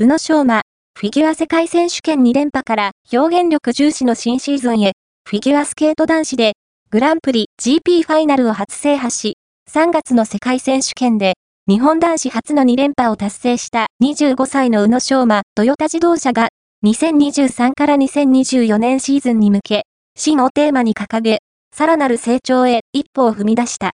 宇野昌磨、フィギュア世界選手権2連覇から表現力重視の新シーズンへ、フィギュアスケート男子で、グランプリ GP ファイナルを初制覇し、3月の世界選手権で、日本男子初の2連覇を達成した25歳の宇野昌磨、トヨタ自動車が、2023から2024年シーズンに向け、新をテーマに掲げ、さらなる成長へ一歩を踏み出した。